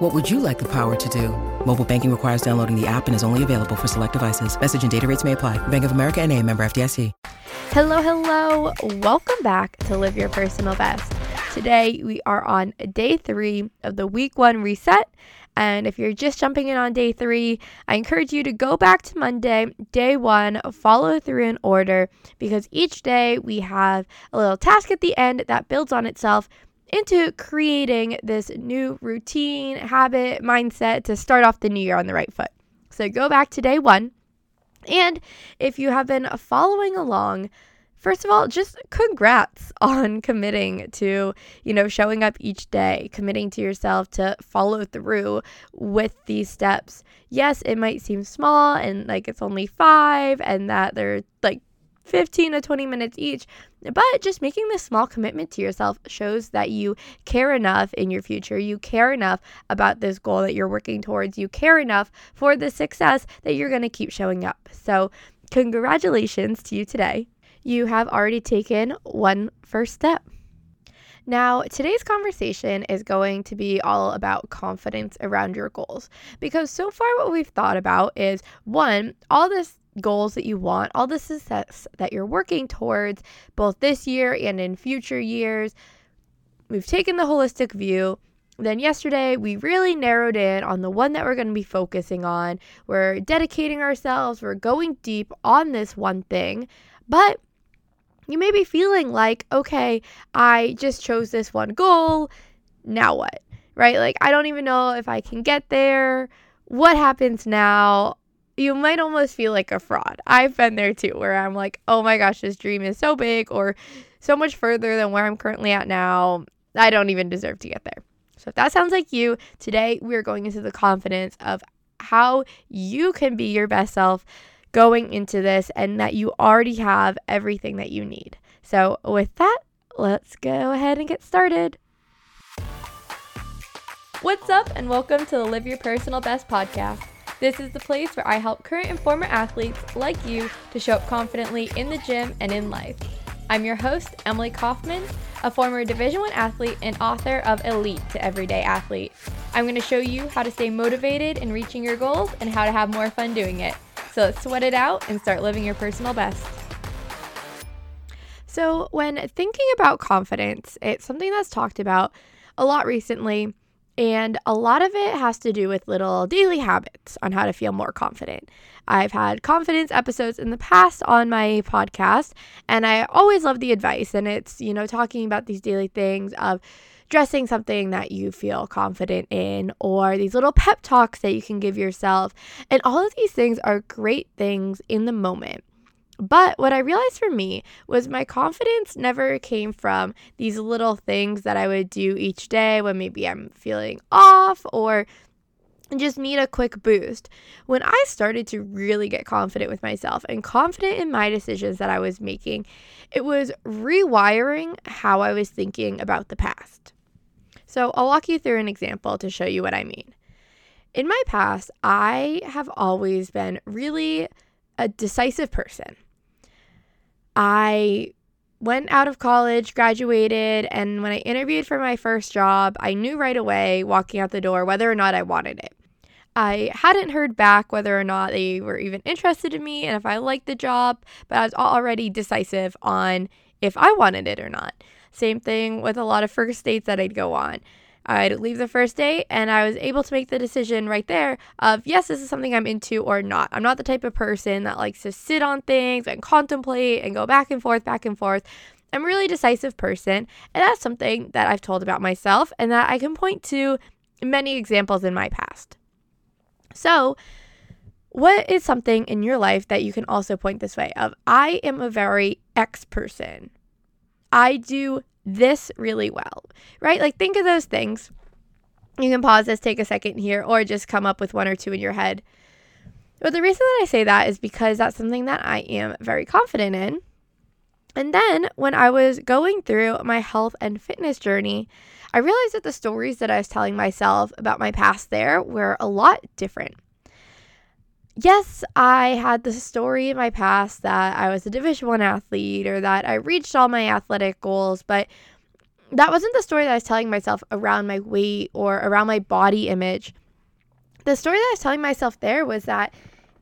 What would you like the power to do? Mobile banking requires downloading the app and is only available for select devices. Message and data rates may apply. Bank of America and a member FDIC. Hello, hello. Welcome back to Live Your Personal Best. Today we are on day three of the week one reset. And if you're just jumping in on day three, I encourage you to go back to Monday, day one, follow through in order because each day we have a little task at the end that builds on itself into creating this new routine, habit, mindset to start off the new year on the right foot. So go back to day one. And if you have been following along, First of all, just congrats on committing to, you know, showing up each day, committing to yourself to follow through with these steps. Yes, it might seem small and like it's only five and that they're like 15 to 20 minutes each, but just making this small commitment to yourself shows that you care enough in your future. You care enough about this goal that you're working towards. You care enough for the success that you're going to keep showing up. So, congratulations to you today you have already taken one first step. Now, today's conversation is going to be all about confidence around your goals because so far what we've thought about is one, all this goals that you want, all the success that you're working towards both this year and in future years. We've taken the holistic view. Then, yesterday, we really narrowed in on the one that we're going to be focusing on. We're dedicating ourselves, we're going deep on this one thing. But you may be feeling like, okay, I just chose this one goal. Now what? Right? Like, I don't even know if I can get there. What happens now? You might almost feel like a fraud. I've been there too, where I'm like, oh my gosh, this dream is so big or so much further than where I'm currently at now. I don't even deserve to get there. So, if that sounds like you, today we're going into the confidence of how you can be your best self going into this and that you already have everything that you need. So, with that, let's go ahead and get started. What's up, and welcome to the Live Your Personal Best podcast. This is the place where I help current and former athletes like you to show up confidently in the gym and in life. I'm your host, Emily Kaufman, a former Division 1 athlete and author of Elite to Everyday Athlete. I'm going to show you how to stay motivated in reaching your goals and how to have more fun doing it. So let's sweat it out and start living your personal best. So, when thinking about confidence, it's something that's talked about a lot recently, and a lot of it has to do with little daily habits on how to feel more confident. I've had confidence episodes in the past on my podcast, and I always love the advice. And it's, you know, talking about these daily things of dressing something that you feel confident in, or these little pep talks that you can give yourself. And all of these things are great things in the moment. But what I realized for me was my confidence never came from these little things that I would do each day when maybe I'm feeling off or just need a quick boost. When I started to really get confident with myself and confident in my decisions that I was making, it was rewiring how I was thinking about the past. So I'll walk you through an example to show you what I mean. In my past, I have always been really a decisive person. I went out of college, graduated, and when I interviewed for my first job, I knew right away walking out the door whether or not I wanted it. I hadn't heard back whether or not they were even interested in me and if I liked the job, but I was already decisive on if I wanted it or not. Same thing with a lot of first dates that I'd go on. I'd leave the first date and I was able to make the decision right there of yes, this is something I'm into or not. I'm not the type of person that likes to sit on things and contemplate and go back and forth, back and forth. I'm a really decisive person, and that's something that I've told about myself and that I can point to many examples in my past. So, what is something in your life that you can also point this way of I am a very X person, I do this really well, right? Like, think of those things. You can pause this, take a second here, or just come up with one or two in your head. But the reason that I say that is because that's something that I am very confident in. And then when I was going through my health and fitness journey, I realized that the stories that I was telling myself about my past there were a lot different. Yes, I had the story in my past that I was a Division 1 athlete or that I reached all my athletic goals, but that wasn't the story that I was telling myself around my weight or around my body image. The story that I was telling myself there was that,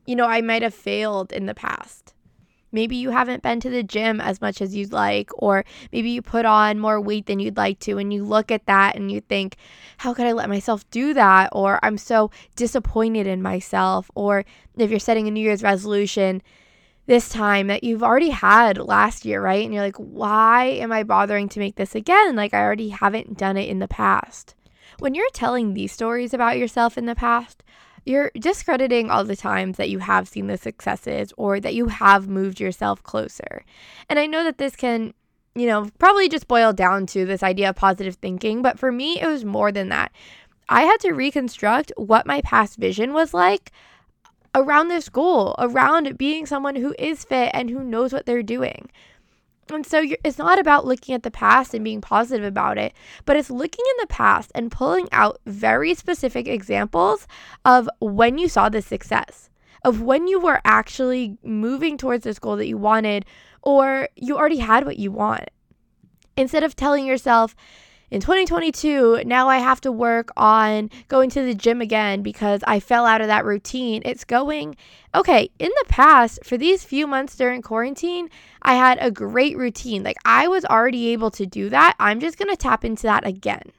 you know, I might have failed in the past. Maybe you haven't been to the gym as much as you'd like, or maybe you put on more weight than you'd like to, and you look at that and you think, how could I let myself do that? Or I'm so disappointed in myself. Or if you're setting a New Year's resolution this time that you've already had last year, right? And you're like, why am I bothering to make this again? Like, I already haven't done it in the past. When you're telling these stories about yourself in the past, you're discrediting all the times that you have seen the successes or that you have moved yourself closer. And I know that this can, you know, probably just boil down to this idea of positive thinking, but for me, it was more than that. I had to reconstruct what my past vision was like around this goal, around being someone who is fit and who knows what they're doing. And so it's not about looking at the past and being positive about it, but it's looking in the past and pulling out very specific examples of when you saw the success, of when you were actually moving towards this goal that you wanted, or you already had what you want. Instead of telling yourself, in 2022, now I have to work on going to the gym again because I fell out of that routine. It's going, okay, in the past, for these few months during quarantine, I had a great routine. Like I was already able to do that. I'm just going to tap into that again.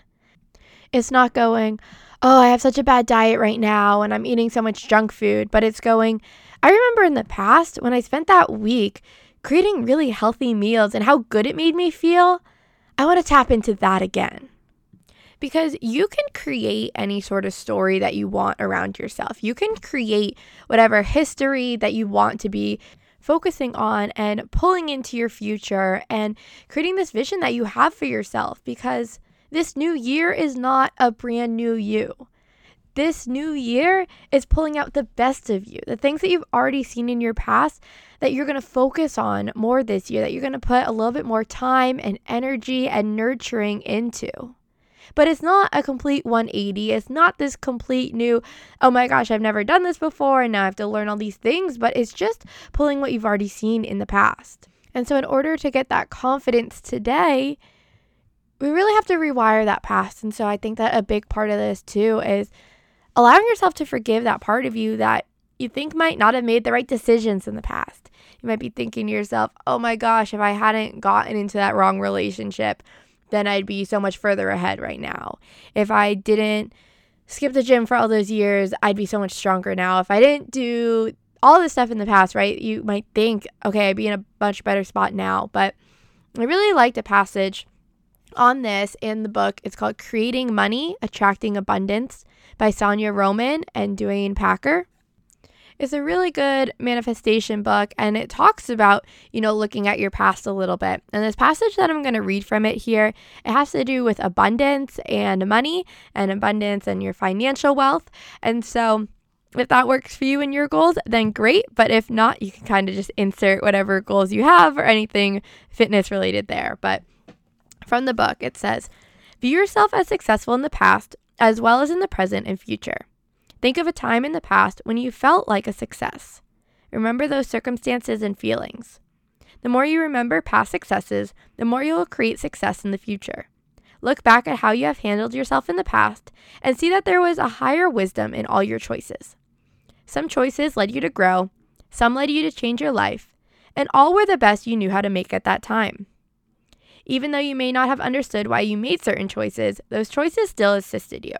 It's not going, oh, I have such a bad diet right now and I'm eating so much junk food, but it's going, I remember in the past when I spent that week creating really healthy meals and how good it made me feel. I want to tap into that again. Because you can create any sort of story that you want around yourself. You can create whatever history that you want to be focusing on and pulling into your future and creating this vision that you have for yourself because this new year is not a brand new you. This new year is pulling out the best of you, the things that you've already seen in your past that you're going to focus on more this year, that you're going to put a little bit more time and energy and nurturing into. But it's not a complete 180. It's not this complete new, oh my gosh, I've never done this before and now I have to learn all these things, but it's just pulling what you've already seen in the past. And so, in order to get that confidence today, we really have to rewire that past. And so, I think that a big part of this too is allowing yourself to forgive that part of you that you think might not have made the right decisions in the past. You might be thinking to yourself, oh my gosh, if I hadn't gotten into that wrong relationship, then I'd be so much further ahead right now. If I didn't skip the gym for all those years, I'd be so much stronger now. If I didn't do all this stuff in the past, right, you might think, okay, I'd be in a much better spot now. But I really liked a passage on this in the book. It's called Creating Money, Attracting Abundance by Sonia Roman and Duane Packer. It's a really good manifestation book and it talks about, you know, looking at your past a little bit. And this passage that I'm going to read from it here, it has to do with abundance and money and abundance and your financial wealth. And so if that works for you and your goals, then great. But if not, you can kind of just insert whatever goals you have or anything fitness related there. But from the book, it says, View yourself as successful in the past as well as in the present and future. Think of a time in the past when you felt like a success. Remember those circumstances and feelings. The more you remember past successes, the more you will create success in the future. Look back at how you have handled yourself in the past and see that there was a higher wisdom in all your choices. Some choices led you to grow, some led you to change your life, and all were the best you knew how to make at that time. Even though you may not have understood why you made certain choices, those choices still assisted you.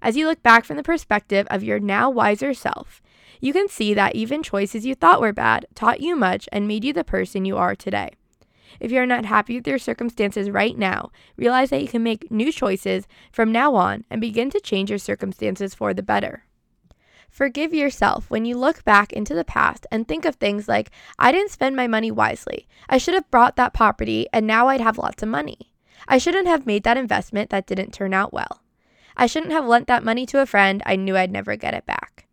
As you look back from the perspective of your now wiser self, you can see that even choices you thought were bad taught you much and made you the person you are today. If you're not happy with your circumstances right now, realize that you can make new choices from now on and begin to change your circumstances for the better. Forgive yourself when you look back into the past and think of things like, I didn't spend my money wisely. I should have bought that property and now I'd have lots of money. I shouldn't have made that investment that didn't turn out well. I shouldn't have lent that money to a friend. I knew I'd never get it back.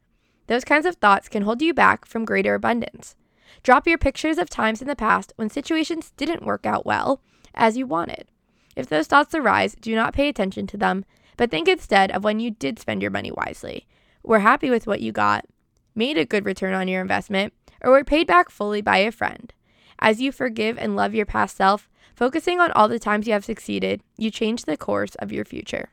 Those kinds of thoughts can hold you back from greater abundance. Drop your pictures of times in the past when situations didn't work out well as you wanted. If those thoughts arise, do not pay attention to them, but think instead of when you did spend your money wisely, were happy with what you got, made a good return on your investment, or were paid back fully by a friend. As you forgive and love your past self, focusing on all the times you have succeeded, you change the course of your future.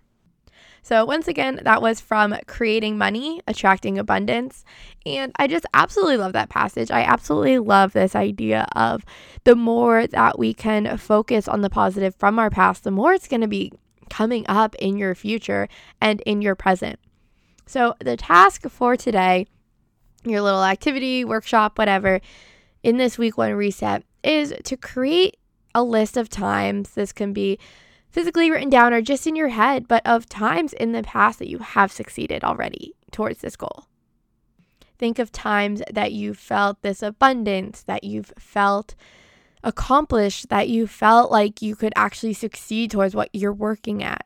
So, once again, that was from Creating Money, Attracting Abundance. And I just absolutely love that passage. I absolutely love this idea of the more that we can focus on the positive from our past, the more it's going to be coming up in your future and in your present. So, the task for today, your little activity, workshop, whatever, in this week one reset is to create a list of times. This can be physically written down or just in your head, but of times in the past that you have succeeded already towards this goal. Think of times that you felt this abundance, that you've felt accomplished, that you felt like you could actually succeed towards what you're working at.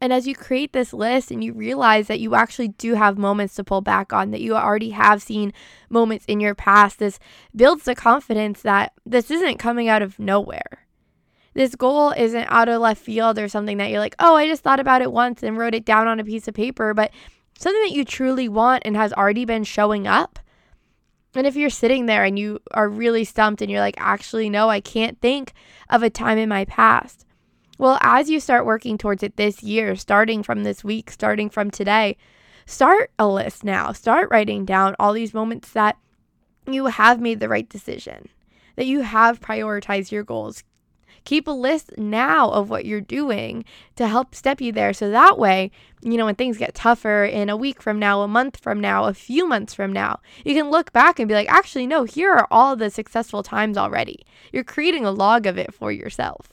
And as you create this list and you realize that you actually do have moments to pull back on, that you already have seen moments in your past, this builds the confidence that this isn't coming out of nowhere this goal isn't out of left field or something that you're like, oh, I just thought about it once and wrote it down on a piece of paper, but something that you truly want and has already been showing up. And if you're sitting there and you are really stumped and you're like, actually, no, I can't think of a time in my past. Well, as you start working towards it this year, starting from this week, starting from today, start a list now. Start writing down all these moments that you have made the right decision, that you have prioritized your goals. Keep a list now of what you're doing to help step you there. So that way, you know, when things get tougher in a week from now, a month from now, a few months from now, you can look back and be like, actually, no, here are all the successful times already. You're creating a log of it for yourself.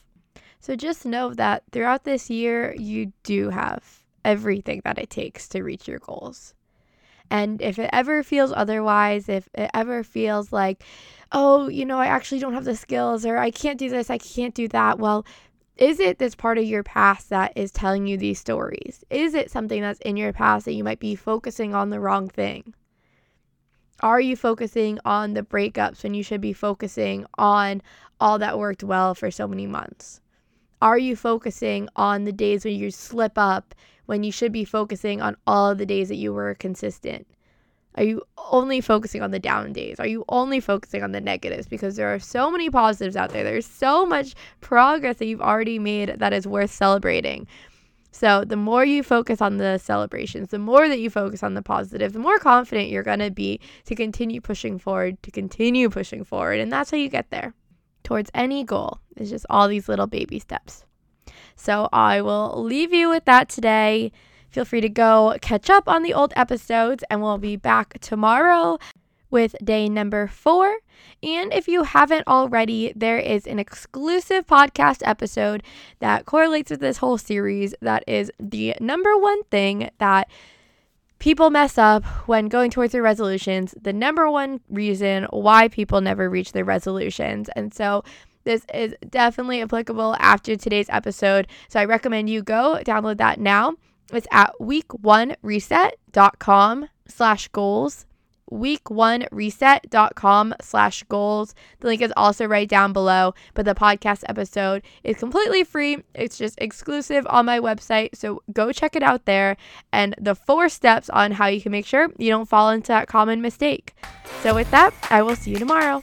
So just know that throughout this year, you do have everything that it takes to reach your goals. And if it ever feels otherwise, if it ever feels like, oh, you know, I actually don't have the skills or I can't do this, I can't do that, well, is it this part of your past that is telling you these stories? Is it something that's in your past that you might be focusing on the wrong thing? Are you focusing on the breakups when you should be focusing on all that worked well for so many months? Are you focusing on the days when you slip up when you should be focusing on all of the days that you were consistent? Are you only focusing on the down days? Are you only focusing on the negatives? Because there are so many positives out there. There's so much progress that you've already made that is worth celebrating. So, the more you focus on the celebrations, the more that you focus on the positive, the more confident you're going to be to continue pushing forward, to continue pushing forward. And that's how you get there towards any goal, is just all these little baby steps. So, I will leave you with that today. Feel free to go catch up on the old episodes, and we'll be back tomorrow with day number four. And if you haven't already, there is an exclusive podcast episode that correlates with this whole series. That is the number one thing that people mess up when going towards their resolutions, the number one reason why people never reach their resolutions. And so this is definitely applicable after today's episode. So I recommend you go download that now. It's at week1reset.com slash goals. Week1reset.com slash goals. The link is also right down below, but the podcast episode is completely free. It's just exclusive on my website. So go check it out there and the four steps on how you can make sure you don't fall into that common mistake. So, with that, I will see you tomorrow.